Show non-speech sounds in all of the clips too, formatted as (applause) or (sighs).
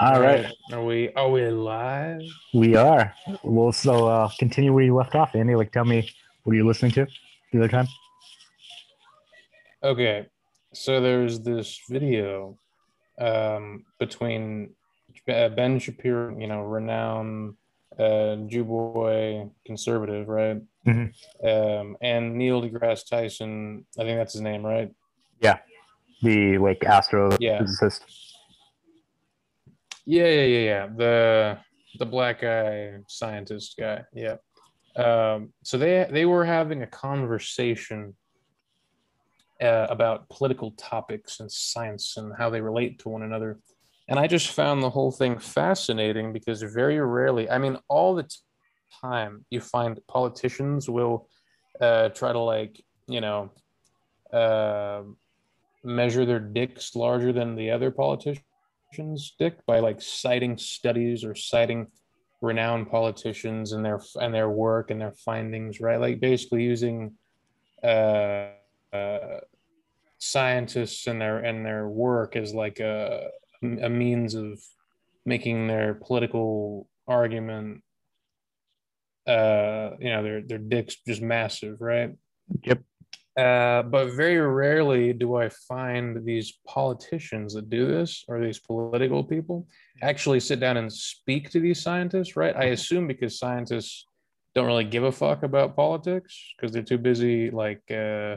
All right. Are we are we live? We are. Well, so uh, continue where you left off, Andy. Like, tell me what are you listening to the other time? Okay. So there's this video um, between uh, Ben Shapiro, you know, renowned uh, Jew boy conservative, right? Mhm. Um, and Neil deGrasse Tyson. I think that's his name, right? Yeah, the like astrophysicist. Yeah. Yeah, yeah, yeah, yeah. The the black guy scientist guy. Yeah. Um, so they they were having a conversation uh, about political topics and science and how they relate to one another. And I just found the whole thing fascinating because very rarely, I mean, all the t- time, you find politicians will uh, try to like, you know, uh, measure their dicks larger than the other politicians' dick by like citing studies or citing renowned politicians and their and their work and their findings, right? Like basically using uh, uh, scientists and their and their work as like a a means of making their political argument uh you know their their dicks just massive right Yep. Uh but very rarely do i find these politicians that do this or these political people actually sit down and speak to these scientists right i assume because scientists don't really give a fuck about politics because they're too busy like uh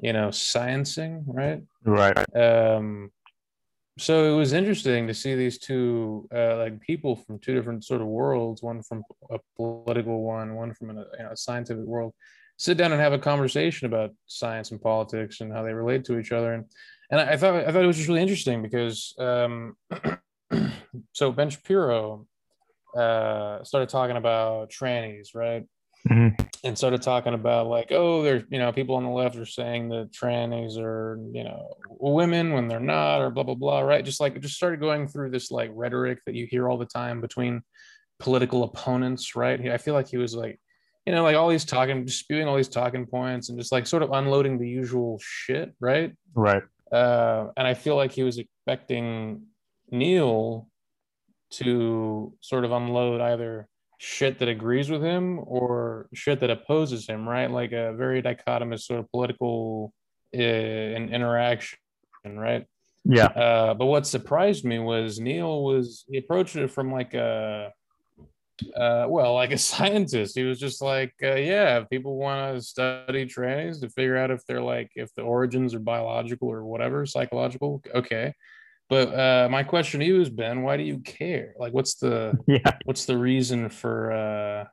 you know sciencing right Right. um so it was interesting to see these two uh, like people from two different sort of worlds one from a political one one from a you know, a scientific world sit down and have a conversation about science and politics and how they relate to each other and and i, I thought i thought it was just really interesting because um (clears throat) so ben shapiro uh started talking about trannies right Mhm. and started talking about like, oh, there's you know people on the left are saying that trannies are you know women when they're not, or blah blah blah, right? Just like just started going through this like rhetoric that you hear all the time between political opponents, right? I feel like he was like, you know, like all these talking, spewing all these talking points and just like sort of unloading the usual shit, right? Right. uh, and I feel like he was expecting Neil to sort of unload either shit that agrees with him or shit that opposes him, right? Like a very dichotomous sort of political uh, in- interaction, right? Yeah. Uh, but what surprised me was Neil was he approached it from like a uh, well, like a (laughs) scientist. He was just like, uh, yeah, if people want to study trannies to figure out if they're like if the origins are biological or whatever, psychological, okay. But uh, my question to you is, Ben, why do you care? Like, what's the (laughs) Yeah. what's the reason for uh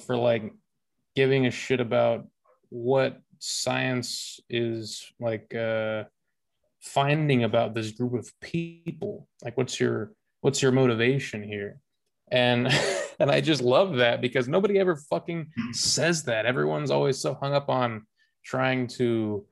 for like giving a shit about what science is like uh finding about this group of people like what's your what's your motivation here and (laughs) and i just love that because nobody ever fucking says that. Everyone's always so hung up on trying to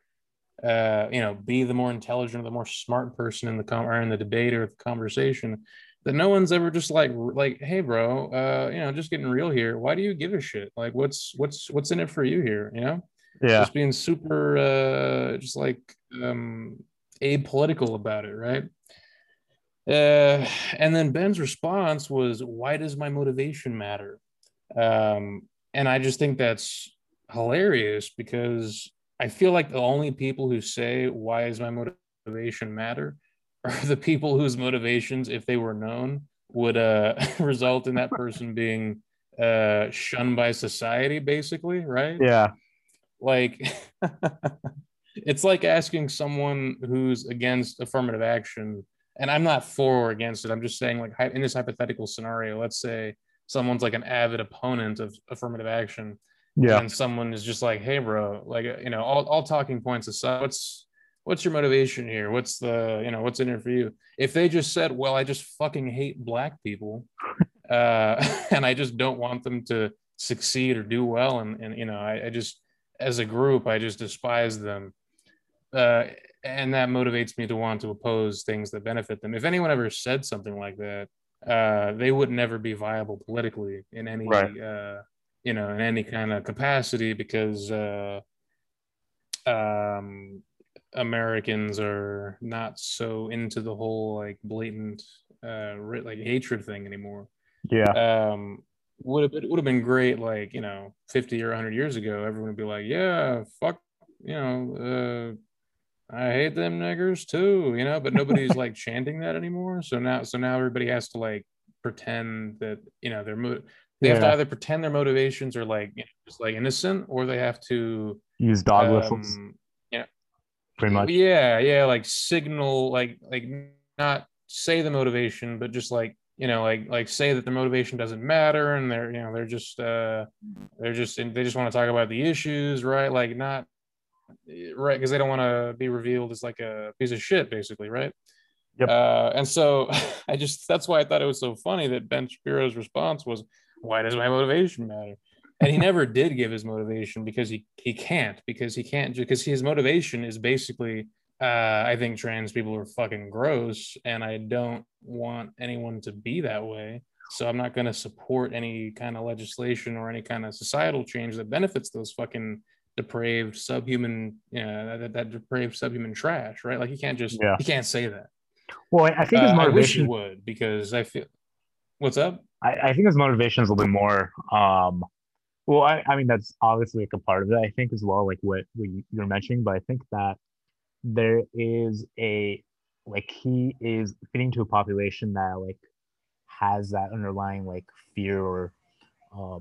uh you know be the more intelligent or the more smart person in the com or in the debate or the conversation that no one's ever just like like hey bro uh you know just getting real here. Why do you give a shit? Like what's what's what's in it for you here? You know? Yeah. just being super uh just like um apolitical about it right uh and then ben's response was why does my motivation matter? Um and i just think that's hilarious because i feel like the only people who say why does my motivation matter? (laughs) are the people whose motivations if they were known would uh (laughs) result in that (laughs) person being uh shunned by society basically right? Yeah. like it's like asking someone who's against affirmative action and i'm not for or against it. I'm just saying like in this hypothetical scenario let's say someone's like an avid opponent of affirmative action. Yeah. and someone is just like hey bro like you know all, all talking points aside what's what's your motivation here? What's the you know what's in it for you? If they just said well i just fucking hate black people (laughs) uh (laughs) and i just don't want them to succeed or do well and and you know i, I just as a group i just despise them. Uh and that motivates me to want to oppose things that benefit them if anyone ever said something like that uh they would never be viable politically in any Right. uh you know in any kind of capacity because uh um Americans are not so into the whole like blatant uh like hatred thing anymore. Yeah. Um, would have it would have been great like you know 50 or 100 years ago everyone would be like yeah fuck you know uh i hate them niggers too you know but nobody's like chanting that anymore so now so now everybody has to like pretend that you know they're mo- they have to either pretend their motivations are like you know, just like innocent or they have to Use dog whistles, um, pretty much. yeah, yeah, like signal, like like not say the motivation, but just like you know, like like say that the motivation doesn't matter, and they're you know they're just uh they're just they just want to talk about the issues, right? Like not right because they don't want to be revealed as like a piece of shit, basically, right? Yep. Uh, and so (laughs) I just that's why I thought it was so funny that Ben Shapiro's response was, "Why does my motivation matter?" and he never did give his motivation because he he can't because he can't because his motivation is basically uh, I think trans people are fucking gross and I don't want anyone to be that way. So I'm not going to support any kind of legislation or any kind of societal change that benefits those fucking depraved subhuman, you know, that, that depraved subhuman trash, right? Like you can't just Yeah. he can't say that. Well, I I think his Uh, I wish he would because I feel. What's up? I, I think his motivations will be more. Um, well, I, I mean that's obviously like a part of it. I think as well, like what, what you- you're mentioning, but I think that there is a like he is fitting to a population that like has that underlying like fear or uh,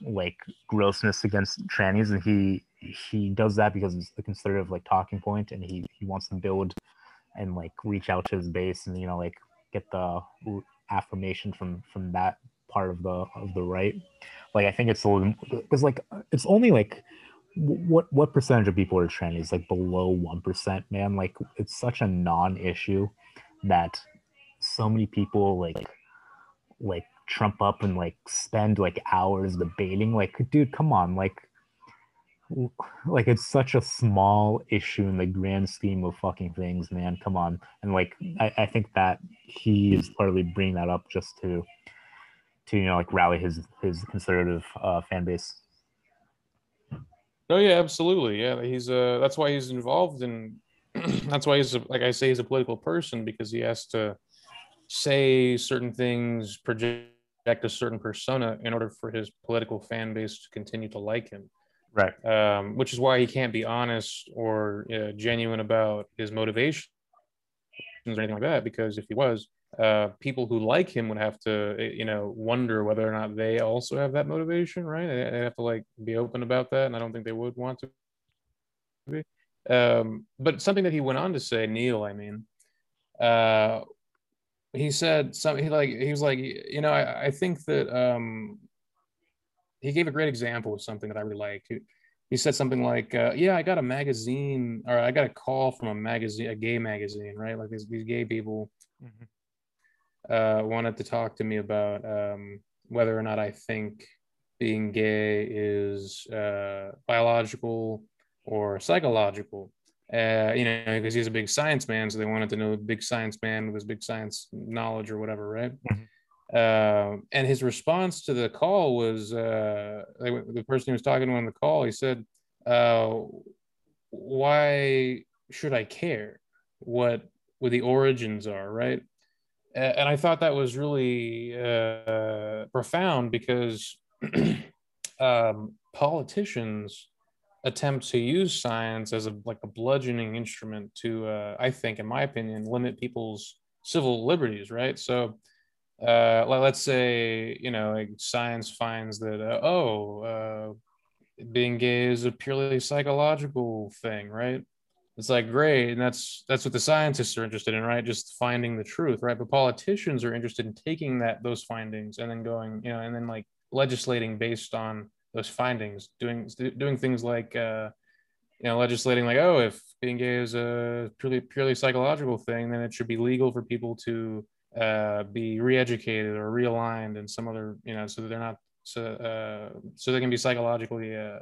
like grossness against trannies, and he he does that because it's the conservative like talking point, and he he wants to build and like reach out to his base and you know like get the affirmation from from that part of the of the right. Like i think it's because like it's only like what what percentage of people are trannies? Like below one percent man? Like it's such a non-issue that so many people like like trump up and like spend like hours debating like dude come on like like it's such a small issue in the grand scheme of fucking things man come on and like i, I think that he is partly bringing that up just to to you know like rally his his conservative uh fan base Oh yeah, absolutely. Yeah, he's uh that's why he's involved in (clears throat) that's why he's a, like I say he's a political person because he has to say certain things, project a certain persona in order for his political fan base to continue to like him. right Um, which is why he can't be honest or uh, genuine about his motivations or anything like that because if he was, uh, people who like him would have to, uh, you know, wonder whether or not they also have that motivation, right? They, they have to like be open about that, and I don't think they would want to be. Um, but something that he went on to say, Neil, I mean, uh, he said something he like he was like, you know, I, I think that um, he gave a great example of something that I really liked. He, he said something like, uh, "Yeah, I got a magazine, or I got a call from a magazine, a gay magazine, right? Like these these gay people uh, wanted to talk to me about um, whether or not I think being gay is uh, biological or psychological. Uh, you know, because he's a big science man, so they wanted to know a big science man with his big science knowledge or whatever, right? Uh, and his response to the call was uh, the person he was talking to on the call. He said, uh, "Why should I care what what the origins are?" Right? And I thought that was really uh, profound because (clears throat) um, politicians attempt to use science as a like a bludgeoning instrument to, uh, I think, in my opinion, limit people's civil liberties. Right? So uh, let- let's say you know like science finds that uh, oh uh, being gay is a purely psychological thing right it's like great and that's that's what the scientists are interested in right just finding the truth right but politicians are interested in taking that those findings and then going you know and then like legislating based on those findings doing doing things like uh you know legislating like oh if being gay is a purely purely psychological thing then it should be legal for people to uh, be re-educated or realigned in some other you know so that they're not so uh, so they can be psychologically uh,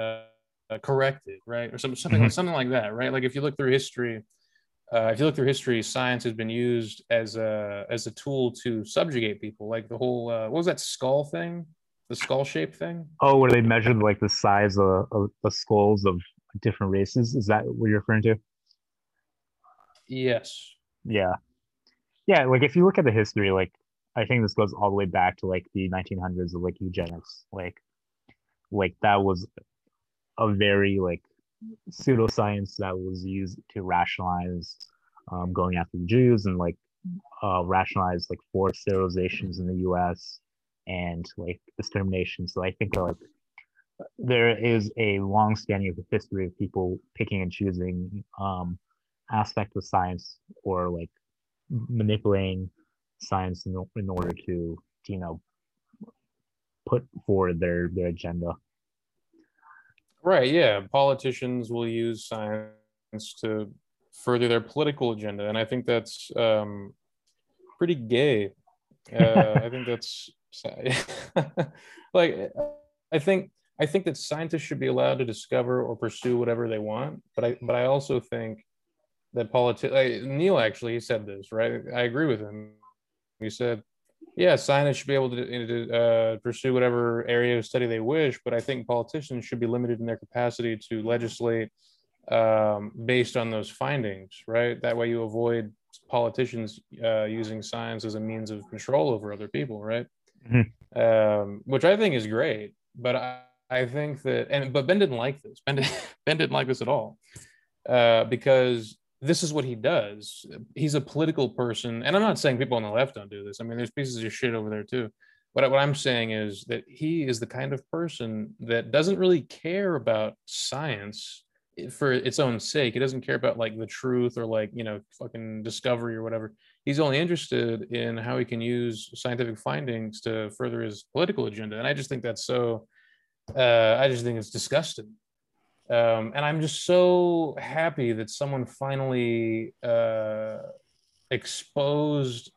uh, uh, corrected right? Or some, something Mhm. something like that right? Like if you look through history uh, if you look through history science has been used as a as a tool to subjugate people. Like the whole uh, what was that skull thing the skull shape thing? Oh where they measured like the size of, of the skulls of different races. Is that what you're referring to? Yes. Yeah. Yeah, like if you look at the history, like I think this goes all the way back to like the 1900s of like eugenics, like like that was a very like pseudoscience that was used to rationalize um, going after the Jews and like uh, rationalize like forced sterilizations in the U.S. and like discrimination. So I think like there is a long-standing of history of people picking and choosing um, aspects of science or like manipulating science in, in order to you know put forward their their agenda. Right yeah. Politicians will use science to further their political agenda and i think that's um pretty gay. Uh, i think (laughs) that's (laughs) like i think i think that scientists should be allowed to discover or pursue whatever they want but i but i also think that politics like, neil actually he said this right? I agree with him. He said yeah scientists should be able to, to uh, pursue whatever area of study they wish but i think politicians should be limited in their capacity to legislate um, based on those findings right? That way you avoid politicians uh, using science as a means of control over other people right mm-hmm. um, which i think is great but I, I think that and but ben didn't like this ben, did, (laughs) ben didn't like this at all uh, because this is what he does. He's a political person, and I'm not saying people on the left don't do this. I mean, there's pieces of shit over there too. But what I'm saying is that he is the kind of person that doesn't really care about science for its own sake. He doesn't care about like the truth or like you know fucking discovery or whatever. He's only interested in how he can use scientific findings to further his political agenda, and I just think that's so. Uh, I just think it's disgusting. Um, and I'm just so happy that someone finally uh, exposed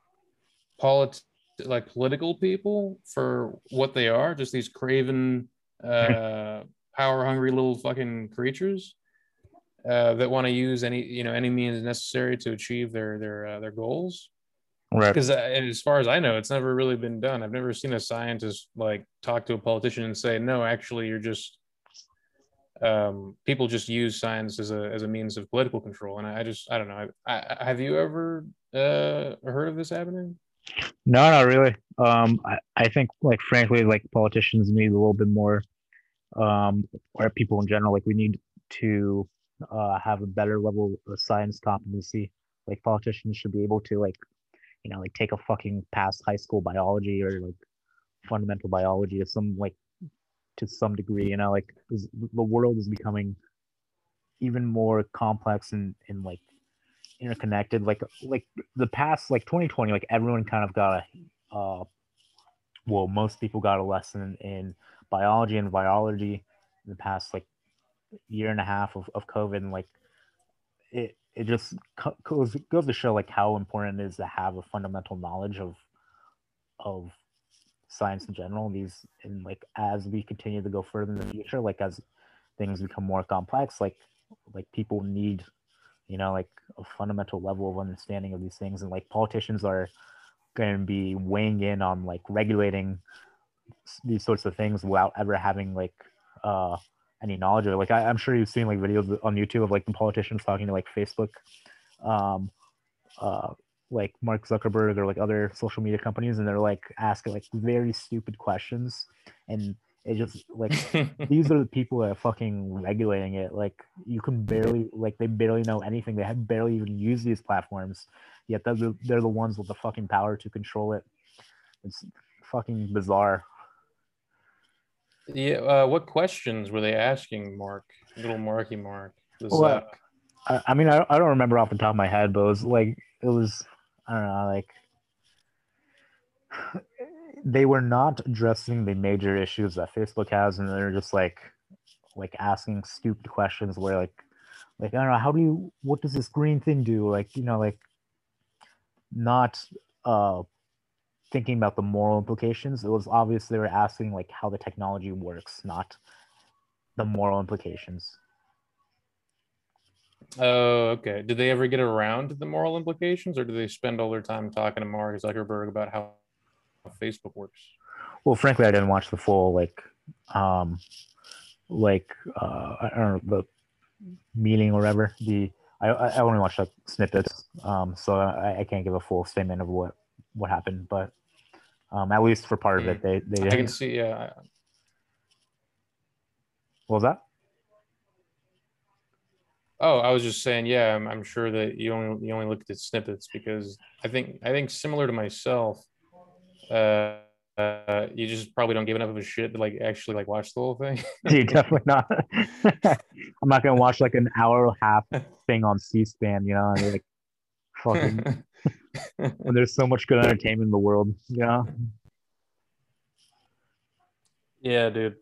polit- like political people for what they are, just these craven, uh, (laughs) power hungry little fucking creatures uh, that want to use any you know any means necessary to achieve their their uh, their goals. Right. Because uh, as far as I know, it's never really been done. I've never seen a scientist like talk to a politician and say, "No, actually, you're just." um, people just use science as a as a means of political control. And I, I just I don't know. I, I, have you ever uh, heard of this happening? No, not really. Um, I, I think like frankly, like politicians need a little bit more, um, or people in general, like we need to uh, have a better level of science competency. Like politicians should be able to like, you know, like take a fucking past high school biology or like fundamental biology to some like to some degree. You know, like the world is becoming even more complex and, and like interconnected. Like like the past like 2020, like everyone kind of got a uh, well, most people got a lesson in biology and biology in the past like year and a half of, of COVID and like it it just goes goes to show like how important it is to have a fundamental knowledge of of science in general these and like as we continue to go further in the future like as things become more complex like like people need you know like a fundamental level of understanding of these things and like politicians are going to be weighing in on like regulating these sorts of things without ever having like uh any knowledge of it like I, i'm sure you've seen like videos on youtube of like the politicians talking to like facebook um uh like Mark Zuckerberg or like other social media companies, and they're like asking like very stupid questions, and it just like (laughs) these are the people that are fucking regulating it. Like you can barely like they barely know anything. They have barely even used these platforms, yet they're the, they're the ones with the fucking power to control it. It's fucking bizarre. Yeah. Uh, what questions were they asking, Mark? Little Marky Mark. Well, I, I mean, I, I don't remember off the top of my head, but it was like it was I don't know, like (sighs) they were not addressing the major issues that Facebook has, and they're just like like asking stupid questions where like like I don't know how do you what does this green thing do? Like you know like not uh thinking about the moral implications. It was obvious they were asking like how the technology works, not the moral implications. Oh, okay. Did they ever get around to the moral implications, or do they spend all their time talking to Mark Zuckerberg about how Facebook works? Well, frankly, I didn't watch the full like, um, like uh, I don't know the meeting or whatever. The I I only watched like snippets, um, so I, I can't give a full statement of what what happened, but um, at least for part of it, they they Hmm. I can see. Yeah, what was that? Oh, I was just saying, yeah, I'm, I'm sure that you only you only looked at snippets because I think I think similar to myself, uh, uh, you just probably don't give enough of a shit to like actually like watch the whole thing. (laughs) Dude, definitely not. (laughs) I'm not gonna watch like an hour and a half thing on C-SPAN, you know, and like (laughs) fucking (laughs) when there's so much good entertainment in the world, Yeah. yeah, dude.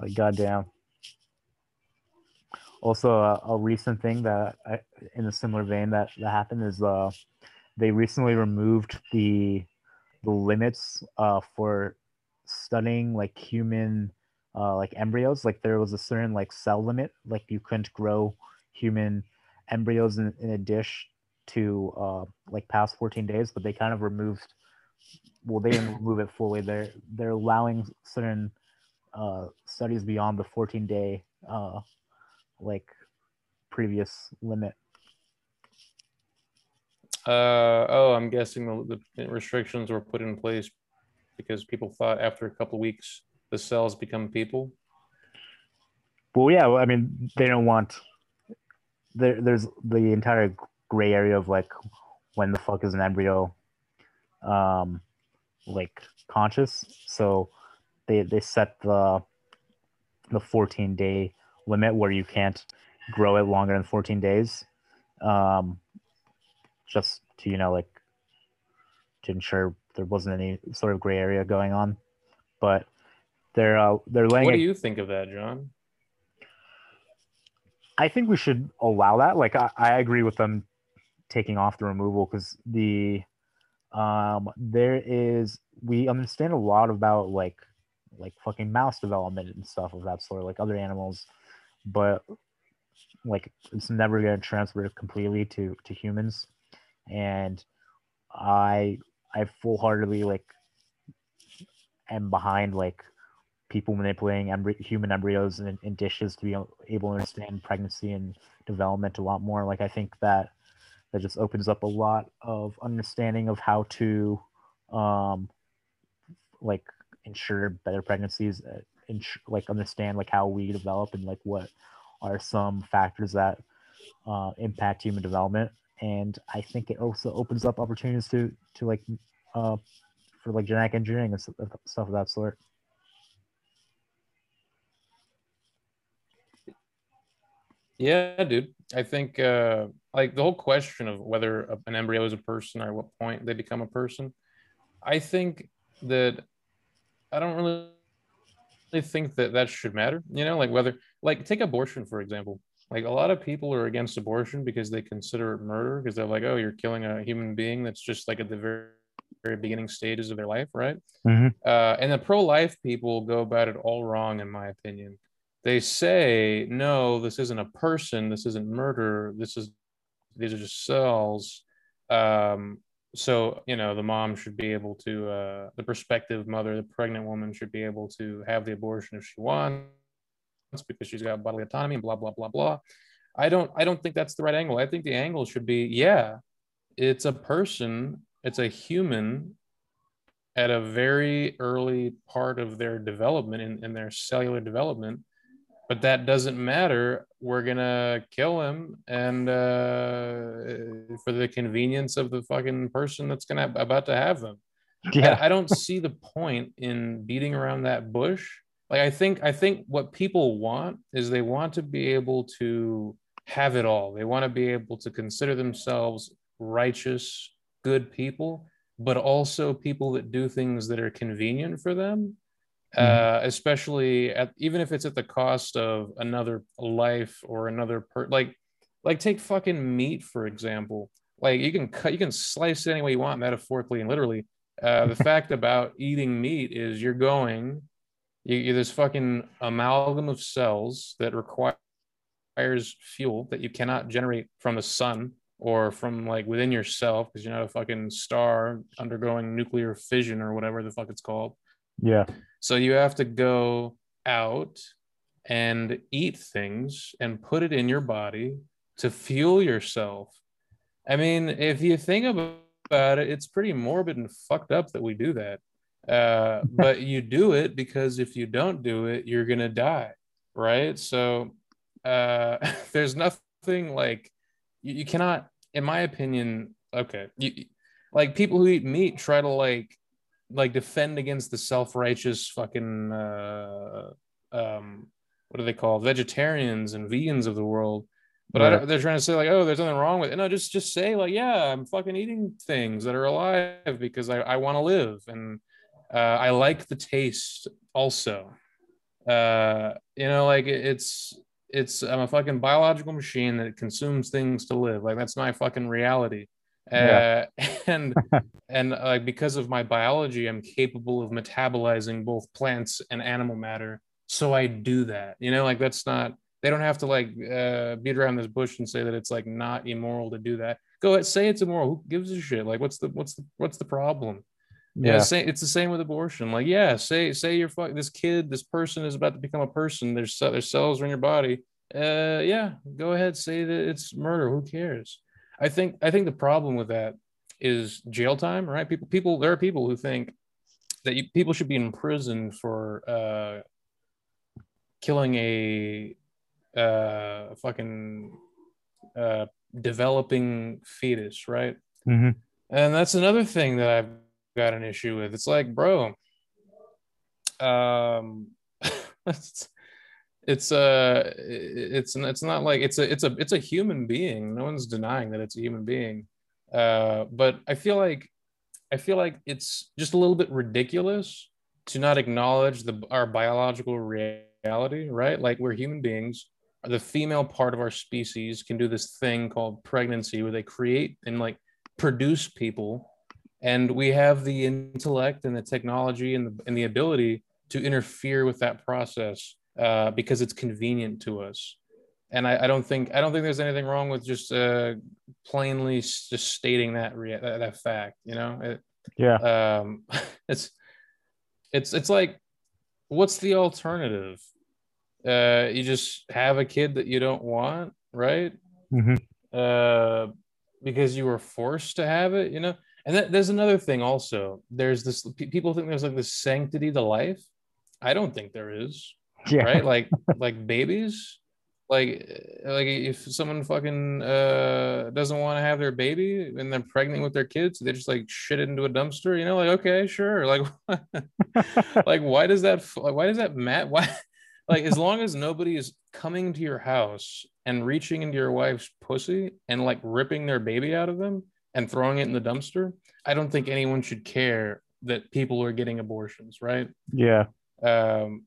Like goddamn. Also, uh, a recent thing that I, in a similar vein that that happened is uh, they recently removed the the limits uh for studying like human uh like embryos. Like there was a certain like cell limit, like you couldn't grow human embryos in, in a dish to uh like past 14 days, but they kind of removed. Well, they didn't remove it fully. They're they're allowing certain uh, studies beyond the 14 day uh, like previous limit. Uh, oh, I'm guessing the, the restrictions were put in place because people thought after a couple weeks the cells become people. Well, yeah, well, I mean, they don't want there. There's the entire gray area of like when the fuck is an embryo, um, like conscious. So they they set the the 14 day limit where you can't grow it longer than 14 days, um, just to you know like to ensure there wasn't any sort of gray area going on. But they're uh, they're laying What do you think of that, John? I think we should allow that. Like I, I agree with them taking off the removal because the um there is we understand a lot about like like fucking mouse development and stuff of that sort, like other animals, but like it's never gonna transfer completely to to humans. And I I full heartedly like am behind like people manipulating embry- human embryos in, in dishes to be able to understand pregnancy and development a lot more. Like I think that that just opens up a lot of understanding of how to um like ensure better pregnancies uh, ensure, like understand like how we develop and like what are some factors that uh, impact human development. And i think it also opens up opportunities to to like uh for like genetic engineering and stuff of that sort Yeah, dude. I think uh, like the whole question of whether an embryo is a person or at what point they become a person. I think that I don't really think that that should matter. You know, like whether like take abortion for example. Like a lot of people are against abortion because they consider it murder because they're like, oh, you're killing a human being that's just like at the very very beginning stages of their life, right? Mhm. Uh, and the pro-life people go about it all wrong, in my opinion they say no this isn't a person this isn't murder this is these are just cells. Um, so you know the mom should be able to uh, the prospective mother the pregnant woman should be able to have the abortion if she wants because she's got bodily autonomy and blah blah blah blah. I don't i don't think that's the right angle. I think the angle should be yeah it's a person it's a human at a very early part of their development in, in their cellular development but that doesn't matter. We're gonna kill him, and uh, for the convenience of the fucking person that's gonna about to have them. yeah I, I don't see the point in beating around that bush. Like I think I think what people want is they want to be able to have it all. They want to be able to consider themselves righteous, good people, but also people that do things that are convenient for them uh, especially at even if it's at the cost of another life or another per like like take fucking meat for example. Like you can cut you can slice it any way you want metaphorically and literally. Uh, the (laughs) fact about eating meat is you're going you, you this fucking amalgam of cells that requires fuel that you cannot generate from the sun or from like within yourself because you're not a fucking star undergoing nuclear fission or whatever the fuck it's called yeah so you have to go out and eat things and put it in your body to fuel yourself. I mean, if you think about it, it's pretty morbid and fucked up that we do that. Uh, (laughs) but you do it because if you don't do it, you're gonna die, right? So uh, (laughs) there's nothing like you, you cannot, in my opinion. Okay, you, like people who eat meat try to like like defend against the self-righteous fucking uh, um, what do they call vegetarians and vegans of the world. But right. they're trying to say like oh there's nothing wrong with it. No just just say like yeah i'm fucking eating things that are alive because i, I want to live. And uh, i like the taste also. Uh, you know like it's it's i'm a fucking biological machine that consumes things to live. Like that's my fucking reality yeah. Uh, (laughs) and and like because of my biology i'm capable of metabolizing both plants and animal matter. So i do that you know like that's not they don't have to like uh, beat around this bush and say that it's like not immoral to do that. Go ahead say it's immoral. Who gives a shit? Like what's the what's the what's the problem? Yeah, yeah. say, it's the same with abortion. Like yeah say say you're fuck this kid this person is about to become a person. There's there's cells in your body. Uh yeah go ahead say that it's murder. Who cares I think I think the problem with that is jail time, right? People people there are people who think that you, people should be in prison for uh, killing a uh, fucking uh, developing fetus, right? Mm-hmm. And that's another thing that I've got an issue with. It's like, bro, um, (laughs) it's uh it's it's not like it's a it's a it's a human being. No one's denying that it's a human being. Uh but i feel like i feel like it's just a little bit ridiculous to not acknowledge the our biological reality right? Like we're human beings. The female part of our species can do this thing called pregnancy where they create and like produce people. And we have the intellect and the technology and the, and the ability to interfere with that process uh, because it's convenient to us. And I, I, don't think I don't think there's anything wrong with just uh, plainly just stating that, rea- that, that fact. You know, it, yeah. Um, (laughs) it's it's it's like, what's the alternative? Uh, you just have a kid that you don't want, right? Mm-hmm. Uh, because you were forced to have it, you know. And that, there's another thing also. There's this people think there's like this sanctity to life. I don't think there is (laughs) yeah. right? Like like babies? Like like if someone fucking uh doesn't want to have their baby and they're pregnant with their kids they just like shit it into a dumpster you know? Like okay sure. (laughs) Like (laughs) like why does that like why does that matter why like as long as nobody is coming to your house and reaching into your wife's pussy and like ripping their baby out of them and throwing it in the dumpster i don't think anyone should care that people are getting abortions right? Yeah. Um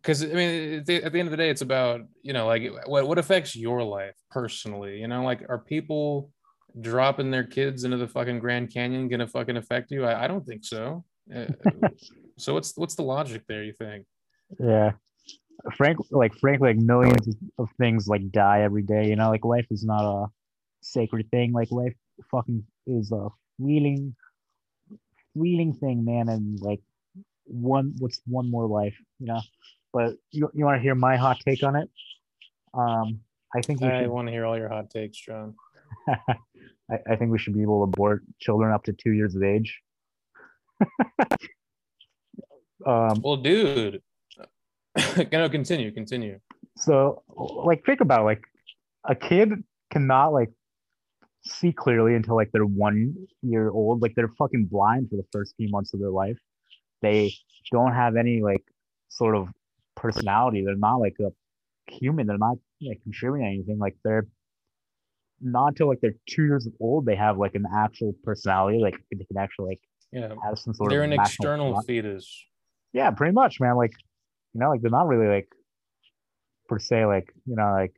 because I mean, at the, at the, end of the day, it's about you know, like what what affects your life personally. You know, like are people dropping their kids into the fucking Grand Canyon gonna fucking affect you? I, I don't think so. Uh, (laughs) so what's what's the logic there? You think? Yeah, Frank, like Frank, like millions of things like die every day. You know, like life is not a sacred thing. Like life fucking is a fleeting, fleeting thing, man. And like one, what's one more life? You know but you, you want to hear my hot take on it? Um, I think I should... want to hear all your hot takes, John. (laughs) I, I think we should be able to abort children up to two years of age. (laughs) um, well, dude, (laughs) no, continue, continue. So, like, think about it. like a kid cannot like see clearly until like they're one year old. Like they're fucking blind for the first few months of their life. They don't have any like sort of personality. They're not like a human. They're not like contributing anything. Like they're not until like they're two years old they have like an actual personality. Like they can actually like yeah have some sort they're of. They're an external plot. fetus. Yeah, pretty much, man. Like you know, like they're not really like per se like you know like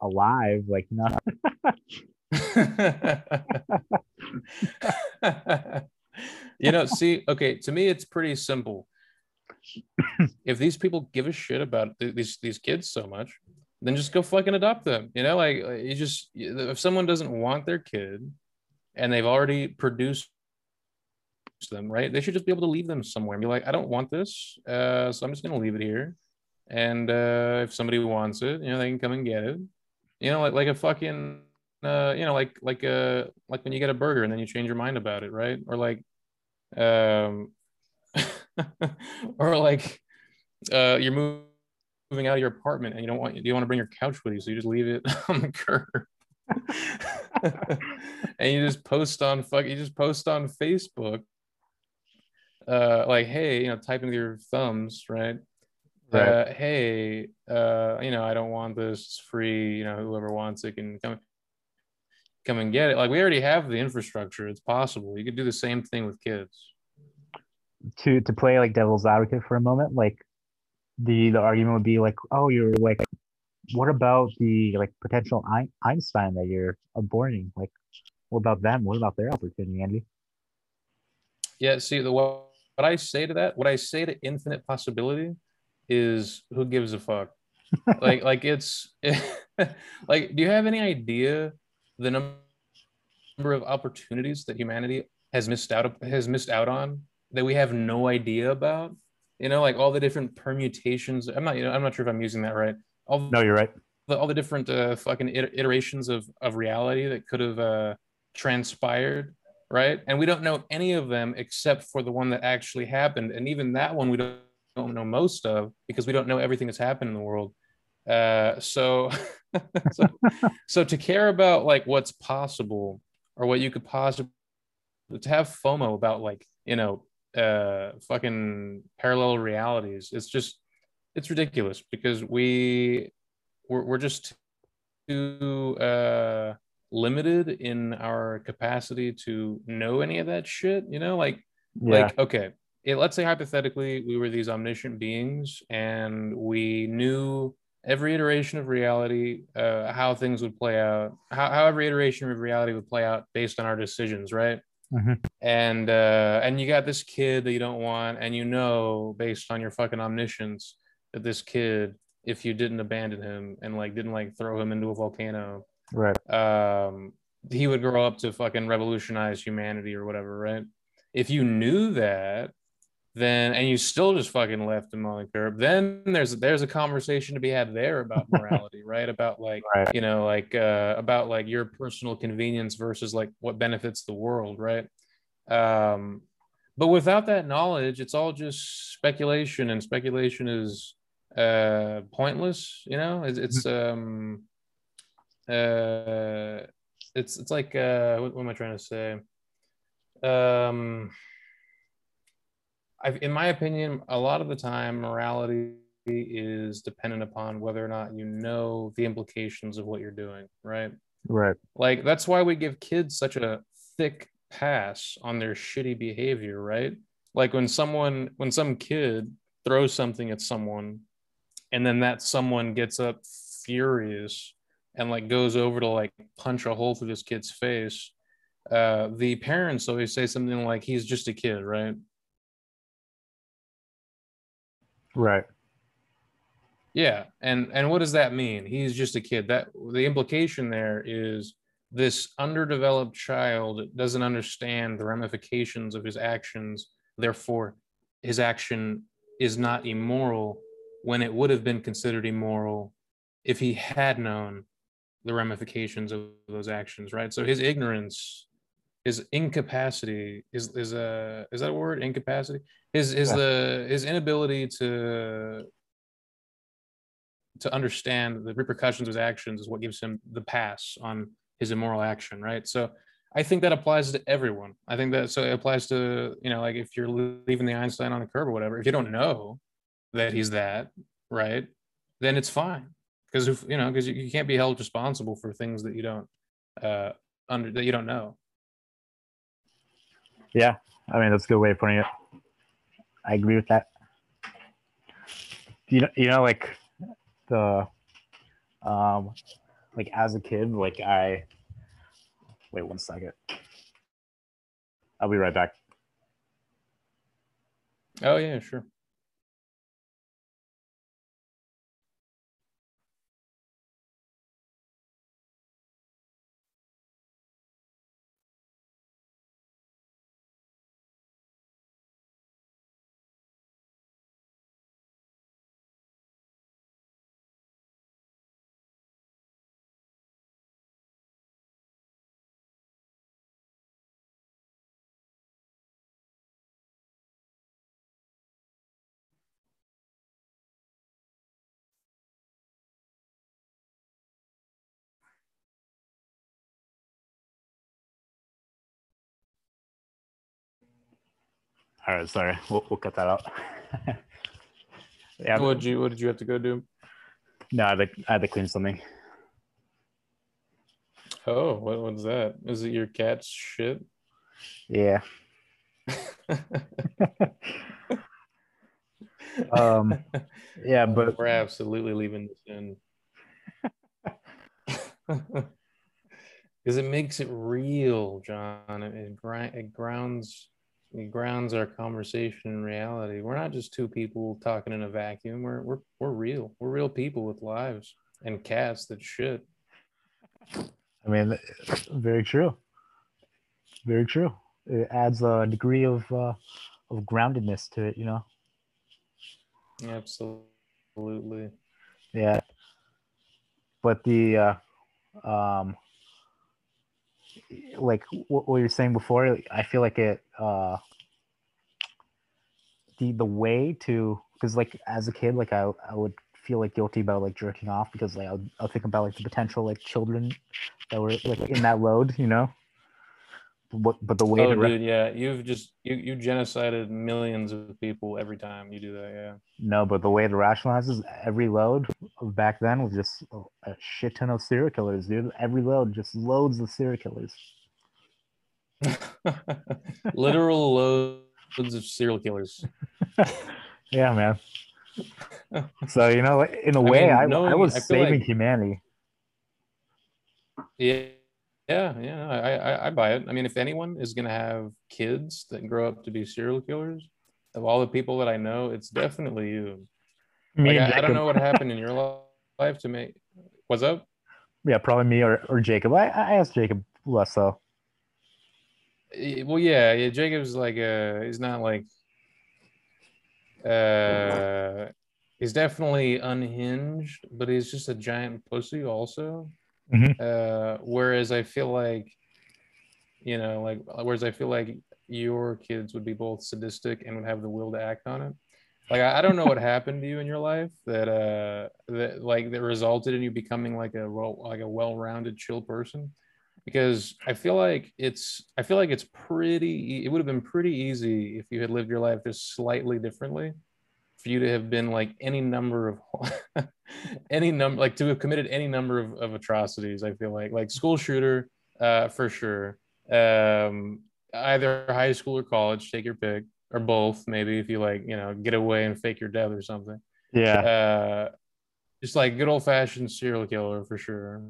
alive. Like you know. (laughs) (laughs) you know, see, okay, to me, it's pretty simple (laughs) if these people give a shit about th- these these kids so much, then just go fucking adopt them. You know, like you just if someone doesn't want their kid and they've already produced them, right? They should just be able to leave them somewhere and be like, I don't want this, uh, so I'm just gonna leave it here. And uh, if somebody wants it, you know, they can come and get it. You know, like like a fucking uh, you know, like like uh like when you get a burger and then you change your mind about it, right? Or like um (laughs) or like uh you're moving out of your apartment and you don't want you want to bring your couch with you, so you just leave it (laughs) on the curb. (laughs) and you just post on fuck you just post on Facebook uh like hey you know typing with your thumbs right Right. uh hey uh you know i don't want this free you know whoever wants it can come come and get it like we already have the infrastructure it's possible you could do the same thing with kids to to play like devil's advocate for a moment, like the the argument would be like, oh, you're like, what about the like potential Ein- Einstein that you're aborting? Like, what about them? What about their opportunity, Andy? yeah see the what, i say to that what i say to infinite possibility is who gives a fuck like like it's (laughs) like do you have any idea the number of opportunities that humanity has missed out has missed out on that we have no idea about you know like all the different permutations i'm not you know i'm not sure if i'm using that right all No, you're right. the, all the different uh, fucking iterations of of reality that could have uh, transpired, right? And we don't know any of them except for the one that actually happened, and even that one we don't, don't know most of because we don't know everything that's happened in the world. Uh, so, (laughs) so, so to care about like what's possible or what you could possibly to have FOMO about like you know uh fucking parallel realities, it's just it's ridiculous because we we're, we're just too uh limited in our capacity to know any of that shit you know? Like Yeah. like okay it, let's say hypothetically we were these omniscient beings and we knew every iteration of reality uh, how things would play out how, how every iteration of reality would play out based on our decisions right Mhm. and uh and you got this kid that you don't want and you know based on your fucking omniscience that this kid if you didn't abandon him and like didn't like throw him into a volcano right. um he would grow up to fucking revolutionize humanity or whatever right if you knew that then and you still just fucking left him on the curb. Then there's there's a conversation to be had there about morality (laughs) right? About like Right. you know like uh about like your personal convenience versus like what benefits the world right? Um but without that knowledge it's all just speculation and speculation is uh pointless you know? It's, it's um uh it's it's like uh what, what am i trying to say? Um I've, in my opinion a lot of the time morality is dependent upon whether or not you know the implications of what you're doing right? Right. like that's why we give kids such a thick pass on their shitty behavior right? Like when someone when some kid throws something at someone and then that someone gets up furious and like goes over to like punch a hole through this kid's face uh the parents always say something like he's just a kid right Right. Yeah, and and what does that mean? He's just a kid. That the implication there is this underdeveloped child doesn't understand the ramifications of his actions. Therefore, his action is not immoral when it would have been considered immoral if he had known the ramifications of those actions, right? So his ignorance, his incapacity is is a is that a word? Incapacity? His his Yeah. the his inability to to understand the repercussions of his actions is what gives him the pass on his immoral action, right? So I think that applies to everyone. I think that so it applies to you know like if you're leaving the Einstein on the curb or whatever. If you don't know that he's that, right, then it's fine because if you know because you, you can't be held responsible for things that you don't uh under that you don't know. Yeah. I mean, that's a good way of putting it. I agree with that. You know, you know, like the, um, like as a kid, like I. Wait one second. I'll be right back. Oh yeah, sure. All right, sorry. We'll, we'll cut that out. (laughs) yeah. What did you What did you have to go do? No, I had, to, I had to clean something. Oh, what was that? Is it your cat's shit? Yeah. (laughs) um. Yeah, but we're absolutely leaving this in (laughs) because it makes it real, John. It, it, it grounds it grounds our conversation in reality. We're not just two people talking in a vacuum. We're we're we're real. We're real people with lives and cats that shit. I mean, very true. Very true. It adds a degree of uh, of groundedness to it, you know. Absolutely. Yeah. But the uh, um, like what, what you're saying before, I feel like it uh, the the way to because like as a kid, like I I would feel like guilty about like jerking off because like I'll, I'll think about like the potential like children that were like in that load, you know. But but the way oh, to dude, yeah, you've just you you genocided millions of people every time you do that, yeah. No, but the way to rationalize is every load back then was just a shit ton of serial killers, dude. Every load just loads of serial killers. (laughs) Literal loads of serial killers. (laughs) yeah, man. (laughs) So you know, in a way, I, mean, I, I was I saving like, humanity. Yeah, yeah, yeah. I, I, I buy it. I mean, if anyone is gonna have kids that grow up to be serial killers, of all the people that I know, it's definitely you. Me like, I, I, don't know what happened in your life to make. What's up? Yeah, probably me or, or Jacob. I, I asked Jacob less so. Well, yeah, yeah. Jacob's like uh, he's not like uh he's definitely unhinged, but he's just a giant pussy also. Mm-hmm. Uh, whereas I feel like, you know, like whereas I feel like your kids would be both sadistic and would have the will to act on it. Like I, I don't know what (laughs) happened to you in your life that uh that like that resulted in you becoming like a well like a well-rounded chill person because I feel like it's I feel like it's pretty it would have been pretty easy if you had lived your life just slightly differently for you to have been like any number of (laughs) any number like to have committed any number of, of atrocities i feel like like school shooter uh for sure. Um either high school or college take your pick or both maybe if you like you know get away and fake your death or something. Yeah. Uh just like good old-fashioned serial killer for sure.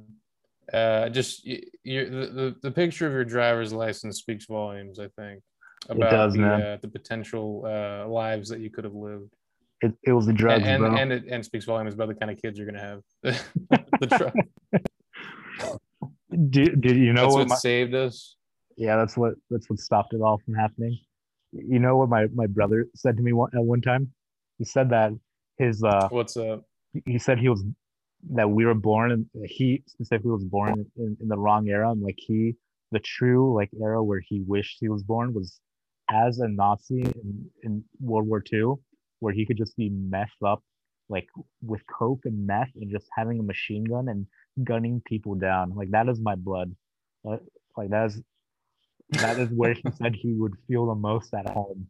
Uh just you, the, the the picture of your driver's license speaks volumes i think about does, the, uh, the potential uh, lives that you could have lived it, it was the drugs, and bro. and it and speaks volumes about the kind of kids you're gonna have. (laughs) the. Did, (laughs) did you know that's what, what my, saved us? Yeah, that's what that's what stopped it all from happening. You know what my my brother said to me one, at one time? He said that his uh what's up? He said he was that we were born and he specifically was born in, in the wrong era and like he the true like era where he wished he was born was as a Nazi in, in World War II where he could just be messed up like with coke and meth and just having a machine gun and gunning people down. Like that is my blood. Uh, like that is that is where he (laughs) said he would feel the most at home.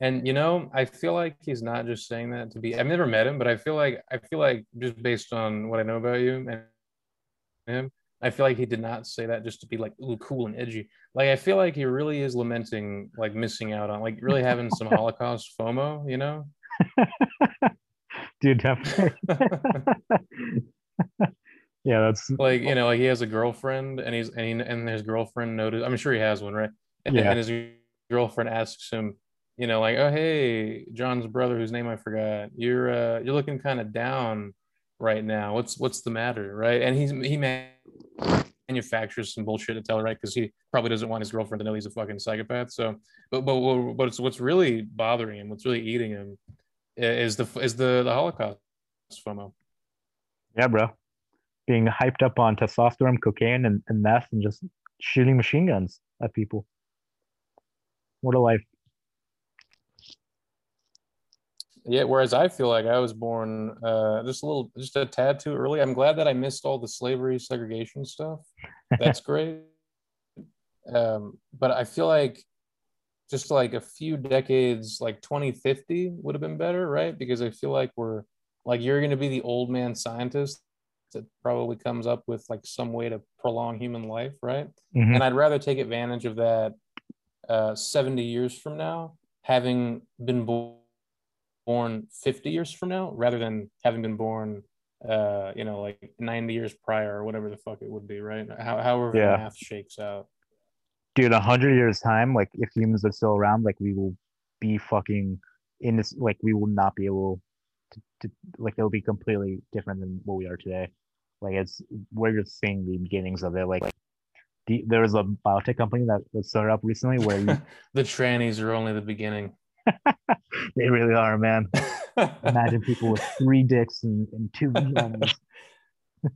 And you know i feel like he's not just saying that to be i've never met him but i feel like i feel like just based on what i know about you and him I feel like he did not say that just to be like ooh cool and edgy. Like I feel like he really is lamenting like missing out on like really having some Holocaust FOMO, you know? (laughs) Dude, definitely. (laughs) yeah, that's like you know, like he has a girlfriend and he's and, he, and his girlfriend noticed. I'm sure he has one, right? And, yeah. and his girlfriend asks him, you know, like, oh hey, John's brother, whose name I forgot, you're uh you're looking kind of down right now. What's what's the matter, right? And he's he man manufactures some bullshit to tell right? Because he probably doesn't want his girlfriend to know he's a fucking psychopath. So, but but it's what's really bothering him, what's really eating him, is the is the the Holocaust FOMO. Yeah, bro, being hyped up on testosterone, cocaine, and, and meth, and just shooting machine guns at people. What a life! Yeah whereas i feel like i was born uh, just a little just a tad too early i'm glad that i missed all the slavery segregation stuff that's (laughs) great um, but i feel like just like a few decades, like 2050 would have been better, right? Because I feel like we're like you're going to be the old man scientist that probably comes up with like some way to prolong human life, right? Mhm. And I'd rather take advantage of that uh, 70 years from now, having been bo- born 50 years from now, rather than having been born, uh, you know, like 90 years prior or whatever the fuck it would be, right? How, however Yeah. the math shakes out. dude, a hundred years time, like if humans are still around, like we will be fucking in this, like we will not be able to, to like it'll be completely different than what we are today. Like it's we're just seeing the beginnings of it. Like the, there was a biotech company that, was started up recently where you, (laughs) the trannies are only the beginning. (laughs) they really are, man. (laughs) Imagine people with three dicks and, and two (laughs)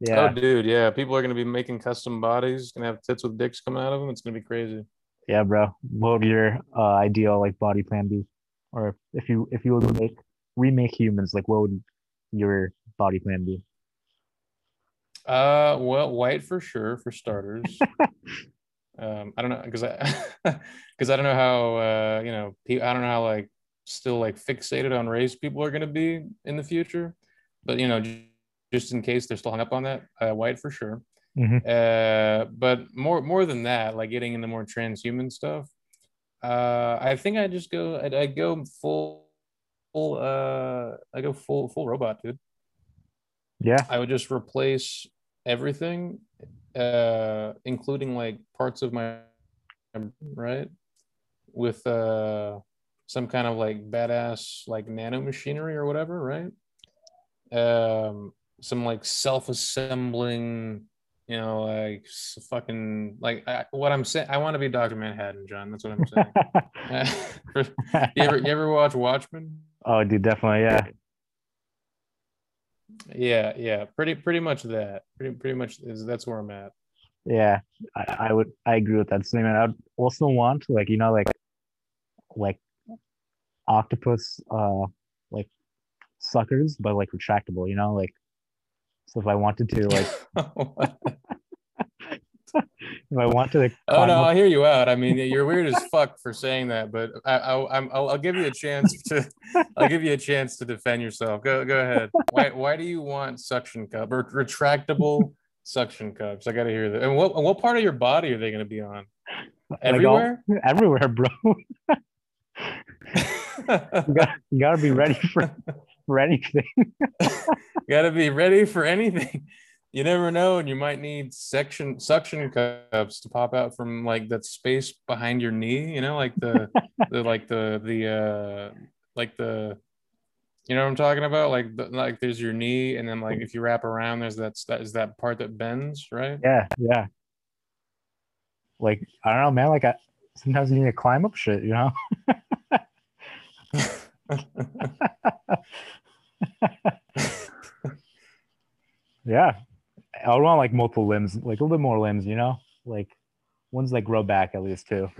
yeah, Oh, dude, yeah. People are gonna be making custom bodies, gonna have tits with dicks coming out of them. It's gonna be crazy. yeah, bro. What would your uh, ideal like body plan be? Or if you if you would make remake humans, like what would your body plan be? Uh, well, white for sure for starters. Um, I don't know because I (laughs) because I don't know how uh you know I don't know how like still like fixated on race people are gonna be in the future, but you know just in case they're still hung up on that, uh, white for sure. Mhm. Uh, but more more than that, like getting into more transhuman stuff. Uh, I think I just go I, I go full full uh I go full full robot, dude. Yeah, I would just replace everything, uh, including like parts of my right with uh some kind of like badass like nano machinery or whatever, right? Um, some like self-assembling, you know, like fucking like I, what I'm saying. I want to be Doctor Manhattan, John. That's what I'm saying. (laughs) (laughs) you ever you ever watch Watchmen? oh, dude, definitely, yeah. Yeah, yeah, pretty pretty much that. Pretty pretty much is that's where I'm at. Yeah, I, I would I agree with that statement. I'd also want like you know like like octopus uh like suckers, but like retractable. You know like so if I wanted to like (laughs) if I want to like oh no, up- I hear you out. I mean, you're weird as fuck for saying that, but I, I, I'm, I'll, I'll give you a chance to, I'll give you a chance to defend yourself. Go, go ahead. Why, why do you want suction cup or retractable suction cups? I got to hear that. And what, what part of your body are they going to be on? like, all- Everywhere. everywhere, bro. (laughs) you, gotta, (laughs) you gotta be ready for (laughs) for anything. got to be ready for anything. You never know, and you might need section suction cups to pop out from like that space behind your knee. You know, like the (laughs) the like the the uh like the you know what I'm talking about? Like the, like there's your knee, and then like if you wrap around, there's that that is that part that bends, right? Yeah, yeah. Like I don't know, man. Like I sometimes you need to climb up shit, you know. (laughs) (laughs) Yeah, I would want like multiple limbs, like a little bit more limbs, you know, like ones that grow back at least too.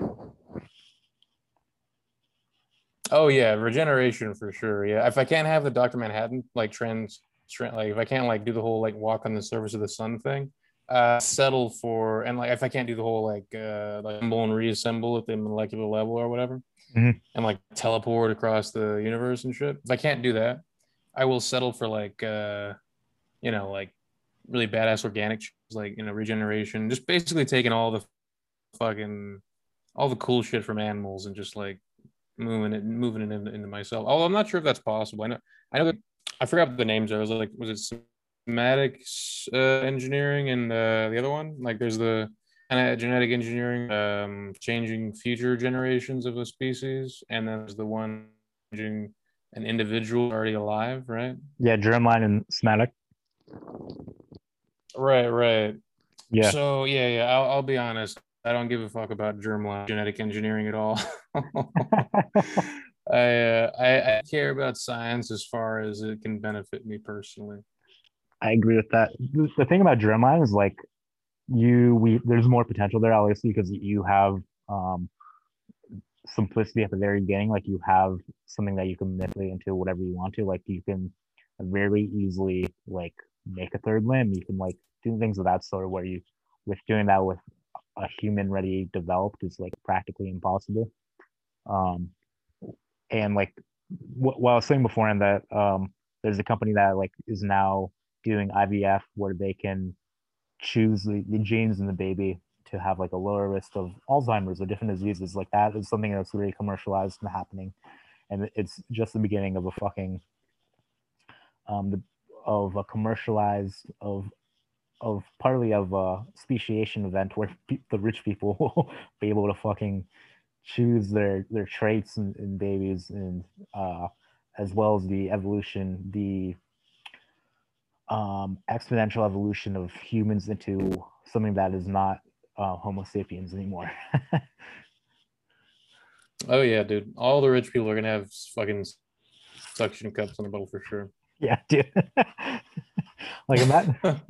Oh yeah, regeneration for sure. Yeah, if I can't have the Doctor Manhattan like trans, trend, like if I can't like do the whole like walk on the surface of the sun thing, uh, settle for and like if I can't do the whole like uh like assemble and reassemble at the molecular level or whatever, Mhm. and like teleport across the universe and shit. If I can't do that, I will settle for like uh, you know, like really badass organic, like you know, regeneration. Just basically taking all the fucking all the cool shit from animals and just like moving it moving it into, into myself. Although I'm not sure if that's possible. I know I know I forgot the names. I was like, was it somatic uh, engineering and uh, the other one? Like there's the kind of genetic engineering, um, changing future generations of a species, and then there's the one changing an individual already alive, right? Yeah, germline and somatic. Right, right. Yeah, So yeah, yeah. I'll, I'll be honest. I don't give a fuck about germline genetic engineering at all. (laughs) I, uh, I I care about science as far as it can benefit me personally. I agree with that. The the thing about germline is like you we there's more potential there obviously because you have um simplicity at the very beginning like you have something that you can manipulate into whatever you want to like you can very easily like make a third limb you can like do things of that sort where you with doing that with a human ready developed is like practically impossible. Um, and like what, what I was saying before, and that um, there's a company that like is now doing IVF where they can choose the, the genes in the baby to have like a lower risk of Alzheimer's or different diseases. Like that is something that's really commercialized and happening, and it's just the beginning of a fucking um the, of a commercialized of of partly of a speciation event where pe- the rich people (laughs) will be able to fucking choose their their traits in babies and uh as well as the evolution the um exponential evolution of humans into something that is not uh, homo sapiens anymore (laughs) Oh yeah, dude. All the rich people are gonna have fucking suction cups on the boat for sure. Yeah dude like imagine (laughs)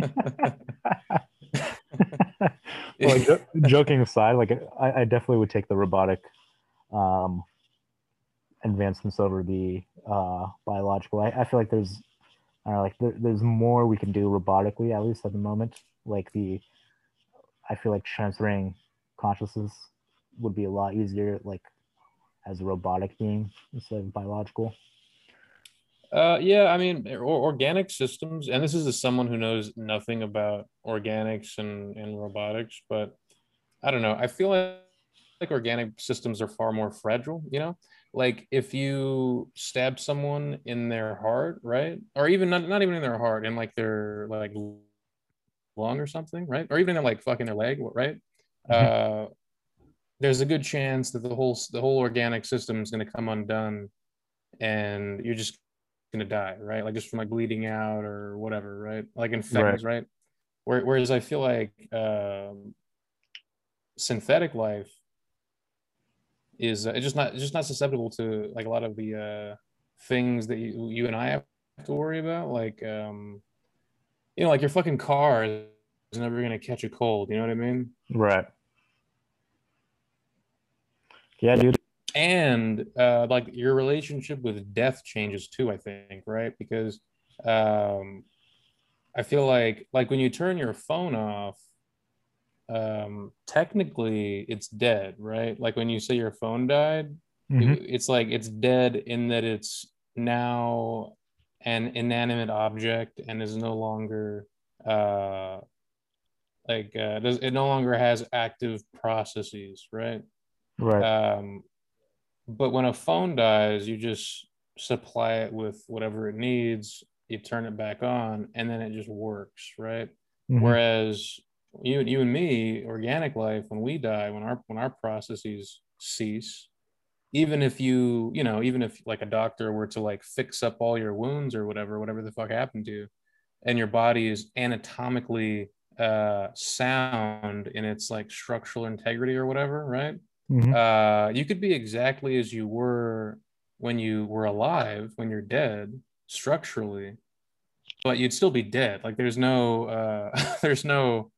(laughs) jo- joking aside, like I, I definitely would take the robotic um, advancements over the uh, biological. I, I feel like there's, I don't know, like there, there's more we can do robotically at least at the moment. Like the, I feel like transferring consciousness would be a lot easier, like as a robotic being instead of biological. Uh, yeah, I mean, or, organic systems, and this is as someone who knows nothing about organics and, and robotics, but I don't know. I feel like, like organic systems are far more fragile, you know? Like if you stab someone in their heart, right? Or even not, not even in their heart, in like their like lung or something, right? Or even in like fucking their leg, right? Uh, there's a good chance that the whole the whole organic system is going to come undone and you're just to die right? Like just from like bleeding out or whatever right? Like infections right, Where, whereas i feel like um, synthetic life is uh, it's just not it's just not susceptible to like a lot of the uh, things that you, you and i have to worry about. Like um you know like your fucking car is never going to catch a cold you know what i mean? Right. Yeah, dude. And uh, like your relationship with death changes too i think right because um, i feel like like when you turn your phone off um, technically it's dead right like when you say your phone died Mhm. it- it's like it's dead in that it's now an inanimate object and is no longer uh like uh does it no longer has active processes right Right. um, but when a phone dies, you just supply it with whatever it needs, you turn it back on, and then it just works, right? Mhm. Whereas you, you and me, organic life, when we die, when our when our processes cease, even if you, you know, even if like a doctor were to like fix up all your wounds or whatever, whatever the fuck happened to you, and your body is anatomically uh sound in its like structural integrity or whatever, right? Mhm. uh, you could be exactly as you were when you were alive, when you're dead, structurally, but you'd still be dead. Like there's no, uh, (laughs) there's no,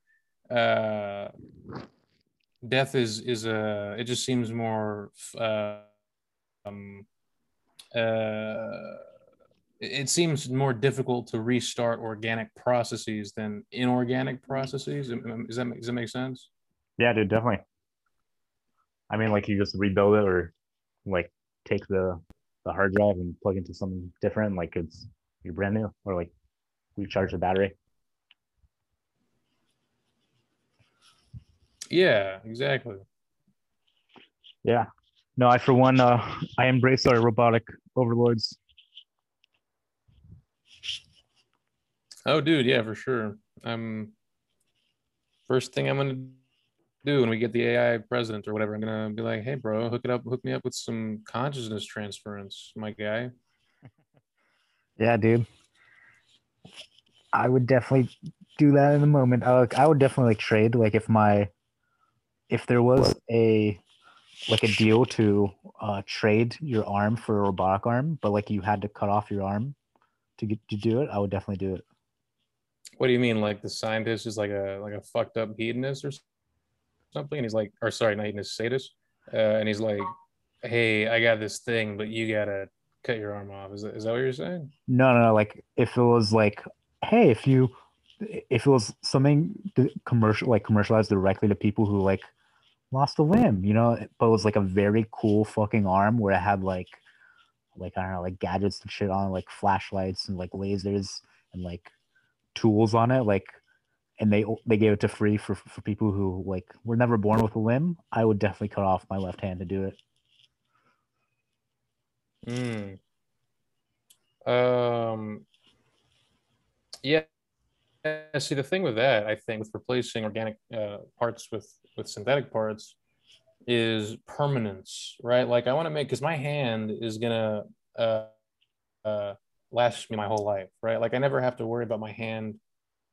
uh, death is is a. It just seems more, uh, um, uh, it seems more difficult to restart organic processes than inorganic processes. Does that does that make sense? Yeah, dude, definitely. I mean, like you just rebuild it or like take the the hard drive and plug into something different, like it's you're brand new, or like recharge the battery. Yeah, exactly. Yeah. No, I for one, uh, I embrace our robotic overlords. Oh, dude, yeah, for sure. Um, first thing I'm gonna do when we get the AI president or whatever, I'm gonna be like, "Hey, bro, hook it up, hook me up with some consciousness transference, my guy." (laughs) Yeah, dude. I would definitely do that in a moment. I, like, I would definitely like trade. Like if my, if there was a, like a deal to uh, trade your arm for a robotic arm, but like you had to cut off your arm to get to do it, I would definitely do it. What do you mean? Like the scientist is like a like a fucked up hedonist or something, and he's like, or sorry, not hedonist, sadist, uh, and he's like, "Hey, I got this thing, but you gotta cut your arm off." Is that, is that what you're saying? No, no, no. Like if it was like, hey, if you if it was something commercial like commercialized directly to people who like lost a limb, you know, but it was like a very cool fucking arm where it had like like I don't know, like gadgets and shit on, like flashlights and like lasers and like tools on it, like and they they gave it to free for for people who like were never born with a limb. I would definitely cut off my left hand to do it. Mm. Um. Yeah. See, the thing with that, I think, with replacing organic uh, parts with with synthetic parts, is permanence, right? Like I want to make because my hand is gonna uh, uh, last me my whole life, right? Like I never have to worry about my hand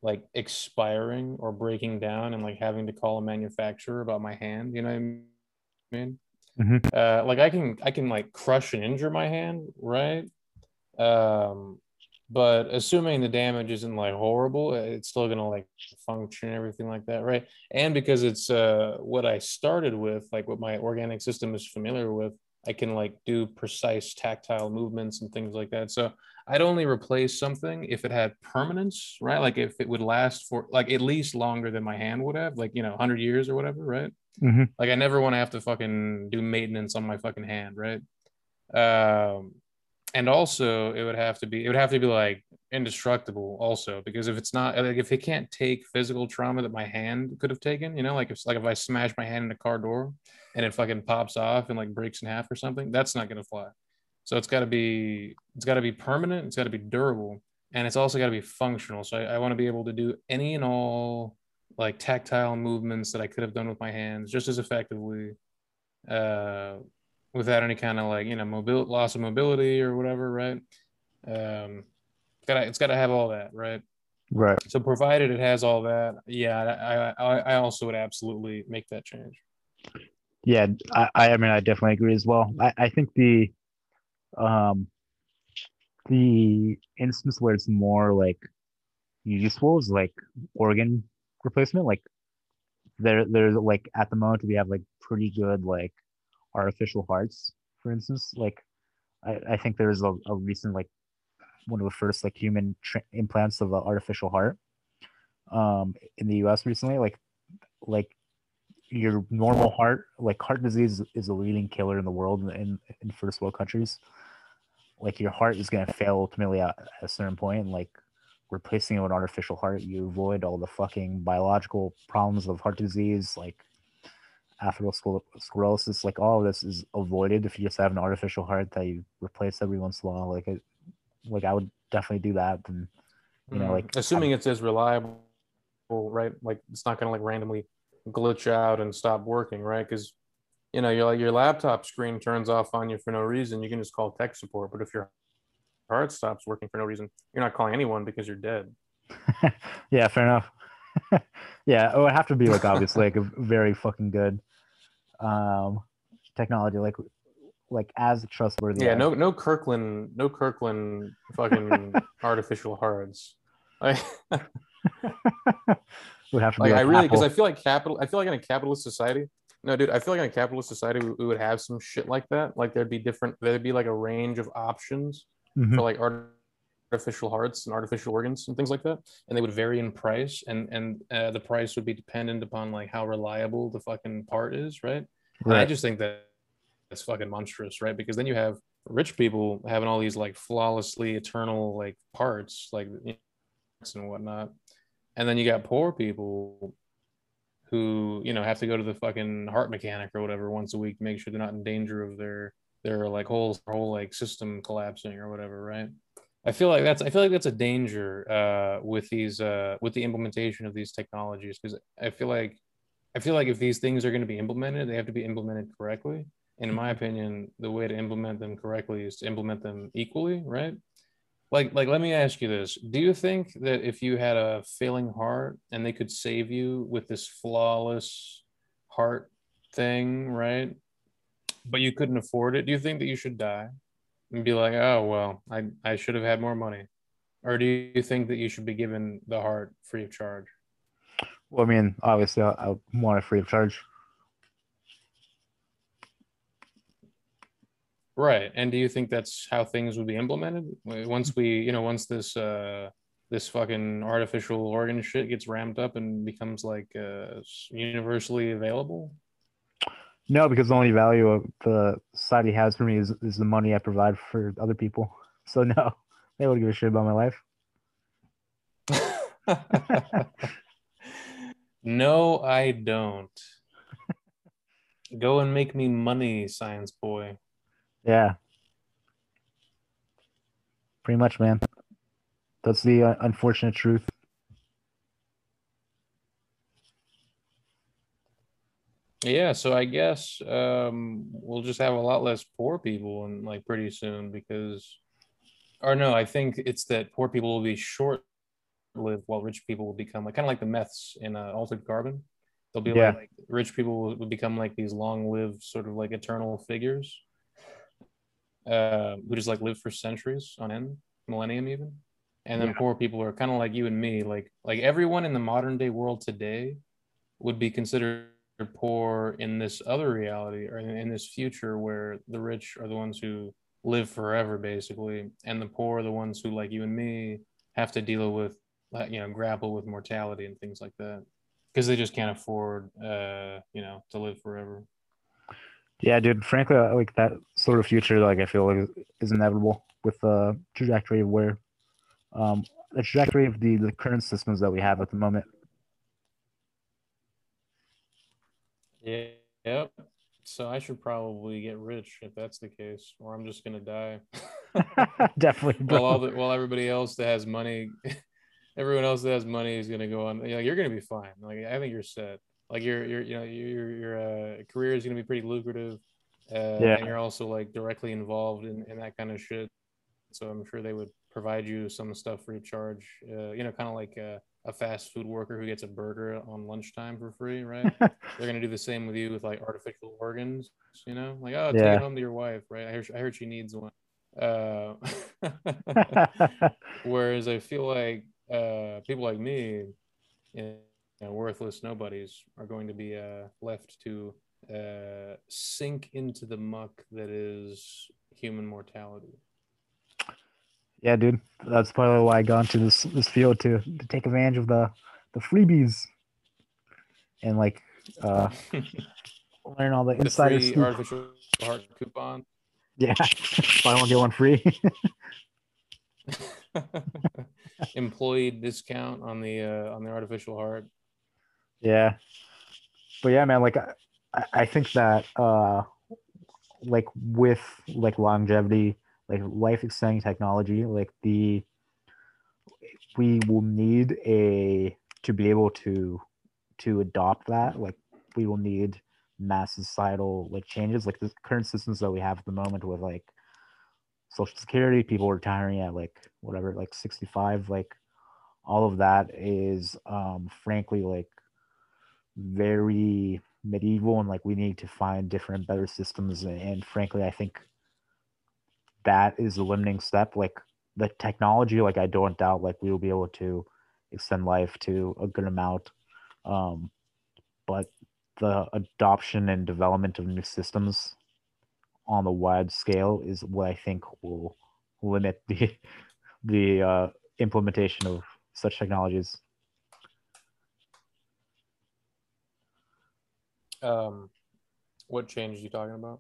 like expiring or breaking down and like having to call a manufacturer about my hand. You know what I mean? Mm-hmm. Uh, like I can I can like crush and injure my hand, right? Um, but assuming the damage isn't like horrible it's still gonna like function and everything like that right and because it's uh what i started with like what my organic system is familiar with i can like do precise tactile movements and things like that so i'd only replace something if it had permanence right? Like if it would last for like at least longer than my hand would have like you know 100 years or whatever right? Mm-hmm. like i never want to have to fucking do maintenance on my fucking hand right? Um and also it would have to be it would have to be like indestructible also because if it's not like if it can't take physical trauma that my hand could have taken you know like if like if i smash my hand in a car door and it fucking pops off and like breaks in half or something that's not going to fly so it's got to be it's got to be permanent it's got to be durable and it's also got to be functional so i, I want to be able to do any and all like tactile movements that i could have done with my hands just as effectively uh without any kind of like you know mobile loss of mobility or whatever, right? Um, gotta it's got to have all that, right? Right. So provided it has all that, yeah, I I, I also would absolutely make that change. Yeah, I I mean I definitely agree as well. I I think the um the instance where it's more like useful is like organ replacement like there there's like at the moment we have like pretty good like artificial hearts, for instance. Like, I, I think there is a, a recent like one of the first like human implants of an artificial heart um in the US recently like like your normal heart like heart disease is a leading killer in the world in in first world countries like your heart is going to fail ultimately at, a certain point and like replacing it with an artificial heart you avoid all the fucking biological problems of heart disease like atherosclerosis, like all of this is avoided if you just have an artificial heart that you replace every once in a while. Like, it, like I would definitely do that. And you know, like mm, assuming I, it's as reliable, right? Like it's not gonna like randomly glitch out and stop working, right? Because you know, your like your laptop screen turns off on you for no reason. You can just call tech support. But if your heart stops working for no reason, you're not calling anyone because you're dead. (laughs) yeah, fair enough. (laughs) yeah, it would have to be like obviously like a very fucking good um technology, like like as trustworthy. Yeah, as. no no Kirkland no Kirkland fucking (laughs) artificial hearts. Like, would have to be like I really because I feel like capital I feel like in a capitalist society. No, dude, I feel like in a capitalist society we, we would have some shit like that. Like there'd be different there'd be like a range of options Mhm. for like art artificial hearts and artificial organs and things like that and they would vary in price and and uh, the price would be dependent upon like how reliable the fucking part is right, And i just think that that's fucking monstrous right because then you have rich people having all these like flawlessly eternal like parts like you know, and whatnot and then you got poor people who you know have to go to the fucking heart mechanic or whatever once a week to make sure they're not in danger of their their like whole whole like system collapsing or whatever right I feel like that's I feel like that's a danger uh, with these uh, with the implementation of these technologies because I feel like I feel like if these things are going to be implemented, they have to be implemented correctly. And in my opinion, the way to implement them correctly is to implement them equally, right? Like like let me ask you this: Do you think that if you had a failing heart and they could save you with this flawless heart thing, right? But you couldn't afford it, do you think that you should die? and be like, oh well, I I should have had more money, or do you think that you should be given the heart free of charge? Well, I mean, obviously, I, I want it free of charge. Right, and do you think that's how things would be implemented once we, you know, once this uh, this fucking artificial organ shit gets ramped up and becomes like uh, universally available? No, because the only value of the society has for me is, is the money I provide for other people. So no, they wouldn't give a shit about my life. (laughs) no, I don't. Go and make me money, science boy. Yeah. Pretty much, man. That's the uh, unfortunate truth. Yeah, so I guess um, we'll just have a lot less poor people and like pretty soon because, or no, I think it's that poor people will be short lived while rich people will become like kind of like the meths in uh, Altered Carbon. They'll be yeah. like, like, rich people will, will become like these long lived sort of like eternal figures uh, who just like live for centuries on end, millennium even. And then yeah. poor people are kind of like you and me, like like everyone in the modern day world today would be considered poor in this other reality or in this future where the rich are the ones who live forever basically and the poor are the ones who like you and me have to deal with uh, you know grapple with mortality and things like that because they just can't afford uh you know to live forever yeah dude frankly I like that sort of future like i feel like is inevitable with the trajectory of where um the trajectory of the the current systems that we have at the moment Yeah. Yep. So I should probably get rich if that's the case, or I'm just gonna die. (laughs) Definitely. Bro. While all the, while everybody else that has money, (laughs) everyone else that has money is gonna go on. You know, you're gonna be fine. Like I think you're set. Like your your you know your your uh, career is gonna be pretty lucrative. Uh, yeah. And you're also like directly involved in, in that kind of shit. So I'm sure they would provide you some stuff free of charge. Uh, you know, kind of like. Uh, a fast food worker who gets a burger on lunchtime for free, right? (laughs) They're gonna do the same with you with like artificial organs, you know, like oh, take yeah. it home to your wife, right? I heard, I heard she needs one. Uh, (laughs) (laughs) whereas I feel like uh, people like me, you know, worthless nobodies, are going to be uh, left to uh, sink into the muck that is human mortality. Yeah, dude, that's probably why I got into this this field to to take advantage of the the freebies and like uh (laughs) learn all the, the insider artificial heart coupon. Yeah, (laughs) buy one get one free. (laughs) Employee discount on the uh, on the artificial heart. Yeah, but yeah, man, like I, I think that uh, like with like longevity like life extending technology like the we will need a to be able to to adopt that like we will need mass societal like changes. Like the current systems that we have at the moment with like social security people retiring at like whatever like 65 like all of that is um frankly like very medieval and like we need to find different better systems and frankly i think that is the limiting step. Like the technology, like I don't doubt, like we will be able to extend life to a good amount. Um, but the adoption and development of new systems on the wide scale is what I think will limit the (laughs) the uh, implementation of such technologies. Um, what change are you talking about?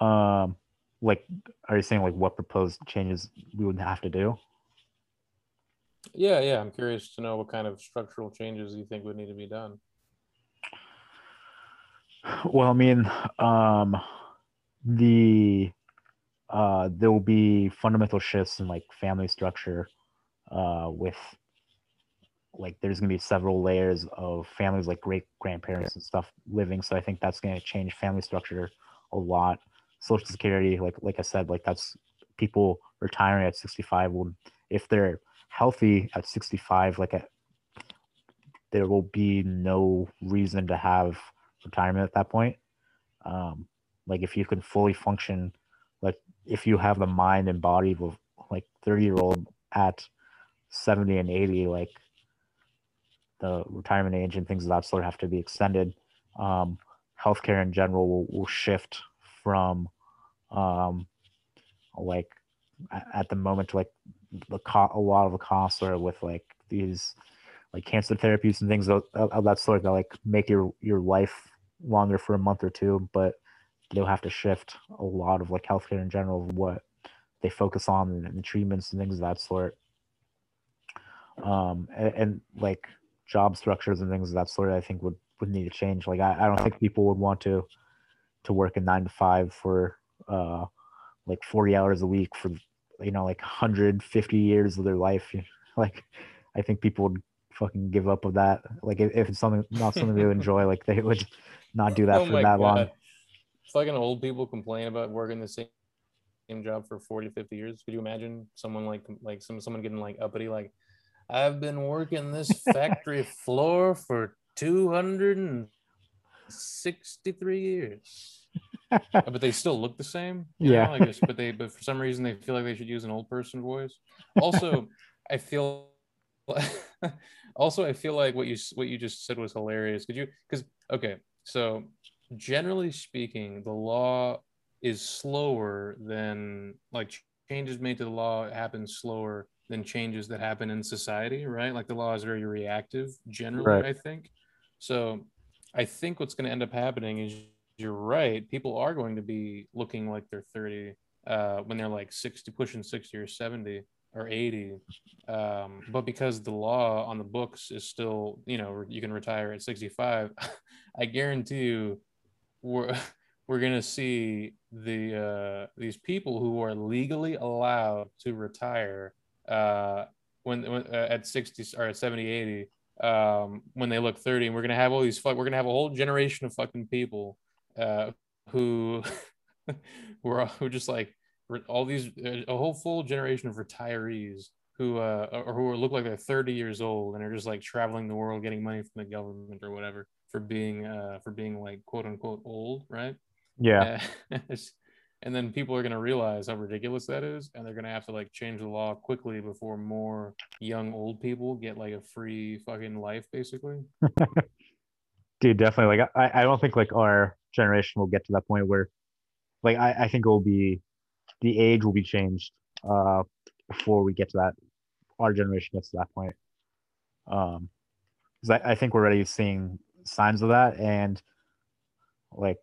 Um, like, are you saying like what proposed changes we would have to do? Yeah, yeah. I'm curious to know what kind of structural changes you think would need to be done. Well, I mean, um, the uh, there will be fundamental shifts in like family structure, uh, with like there's gonna be several layers of families like great grandparents and stuff living. So I think that's gonna change family structure a lot. Social Security, like like I said, like that's people retiring at 65 will if they're healthy at 65 like a, there will be no reason to have retirement at that point um like if you can fully function like if you have the mind and body of like 30 year old at 70 and 80 like the retirement age and things of that sort have to be extended um healthcare in general will, will shift from um like at the moment like the co- a lot of the costs are with like these like cancer therapies and things of, of that sort that like make your your life longer for a month or two, but they'll have to shift a lot of like healthcare in general what they focus on and, the treatments and things of that sort. Um, and, and, like job structures and things of that sort, I think would would need to change. Like I, I don't think people would want to to work a nine to five for uh like 40 hours a week for you know like 150 years of their life. (laughs) Like i think people would fucking give up of that. Like if, if it's something not something they would enjoy like they would not do that oh for that God. long fucking old people complain about working the same same job for 40 50 years. Could you imagine someone like like some someone getting like uppity like i've been working this (laughs) factory floor for 263 years (laughs) but they still look the same. Yeah. Know, like but they but for some reason they feel like they should use an old person voice. Also, (laughs) I feel also I feel like what you what you just said was hilarious. Could you because okay, so generally speaking, the law is slower than like changes made to the law happen slower than changes that happen in society, right? Like the law is very reactive generally, right. I think. So I think what's going to end up happening is you're right. People are going to be looking like they're 30 uh, when they're like 60, pushing 60 or 70 or 80. Um, but because the law on the books is still, you know, you can retire at 65, (laughs) I guarantee you we're, (laughs) we're going to see the uh, these people who are legally allowed to retire uh, when, when uh, at 60 or at 70, 80 um, when they look 30 and we're going to have all these fuck, we're going to have a whole generation of fucking people uh, who (laughs) were who just like all these a whole full generation of retirees who uh or who look like they're 30 years old and are just like traveling the world getting money from the government or whatever for being uh for being like quote unquote old right? Yeah (laughs) and then people are going to realize how ridiculous that is and they're going to have to like change the law quickly before more young old people get like a free fucking life basically. (laughs) Dude definitely like i i don't think like our generation will get to that point where like I, I think it will be the age will be changed uh before we get to that our generation gets to that point. Um because I, I think we're already seeing signs of that and like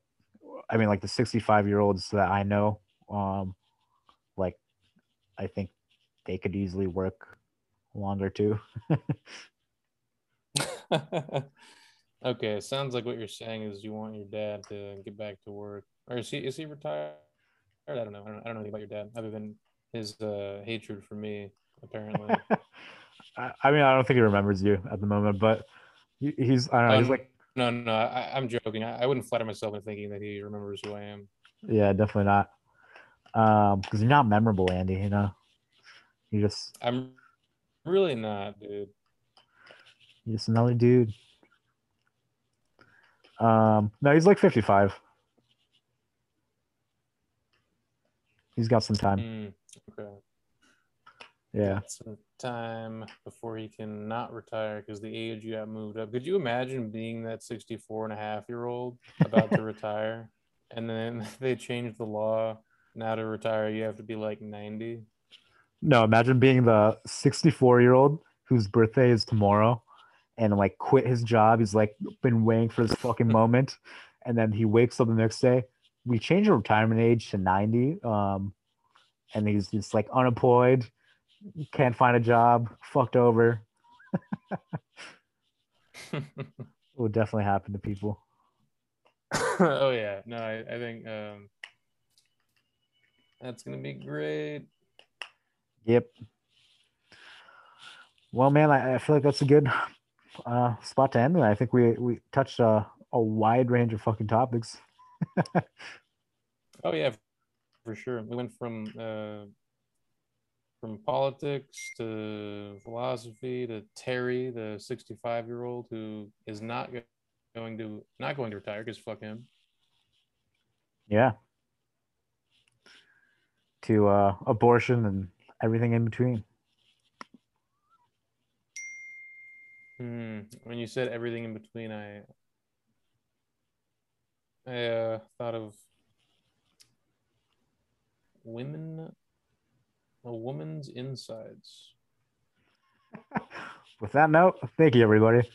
i mean like the 65 year olds that i know um like i think they could easily work longer too (laughs) Okay, it sounds like what you're saying is you want your dad to get back to work, or is he is he retired? I don't know. I don't, I don't know anything about your dad other than his uh, hatred for me. Apparently, (laughs) I, mean, I don't think he remembers you at the moment, but he, he's I don't know. Um, he's like no, no. I, am joking. I, I, wouldn't flatter myself in thinking that he remembers who I am. Yeah, definitely not. Um, because you're not memorable, Andy. You know, you just. I'm really not, dude. You're just another dude. Um, no, he's like 55. He's got some time. Mm, okay. Yeah. Some time before he can not retire because the age you got moved up. Could you imagine being that 64 and a half year old about to (laughs) retire? And then (laughs) they changed the law. Now to retire, you have to be like 90. No, imagine being the 64 year old whose birthday is tomorrow and like quit his job. He's like been waiting for this fucking (laughs) moment, and then he wakes up the next day. We changed the retirement age to ninety, um, and he's just like unemployed, can't find a job, fucked over. (laughs) will definitely happen to people. oh yeah, no, I, I think um, that's gonna be great. Yep. Well, man, I, I feel like that's a good uh, spot to end. I think we we touched a, a wide range of fucking topics. (laughs) oh yeah, for sure. We went from uh, from politics to philosophy to Terry, the sixty-five year old who is not going to not going to retire because fuck him. Yeah. To uh, abortion and everything in between. Hmm. When you said everything in between, I I uh, thought of women a woman's insides. With that note, thank you, everybody.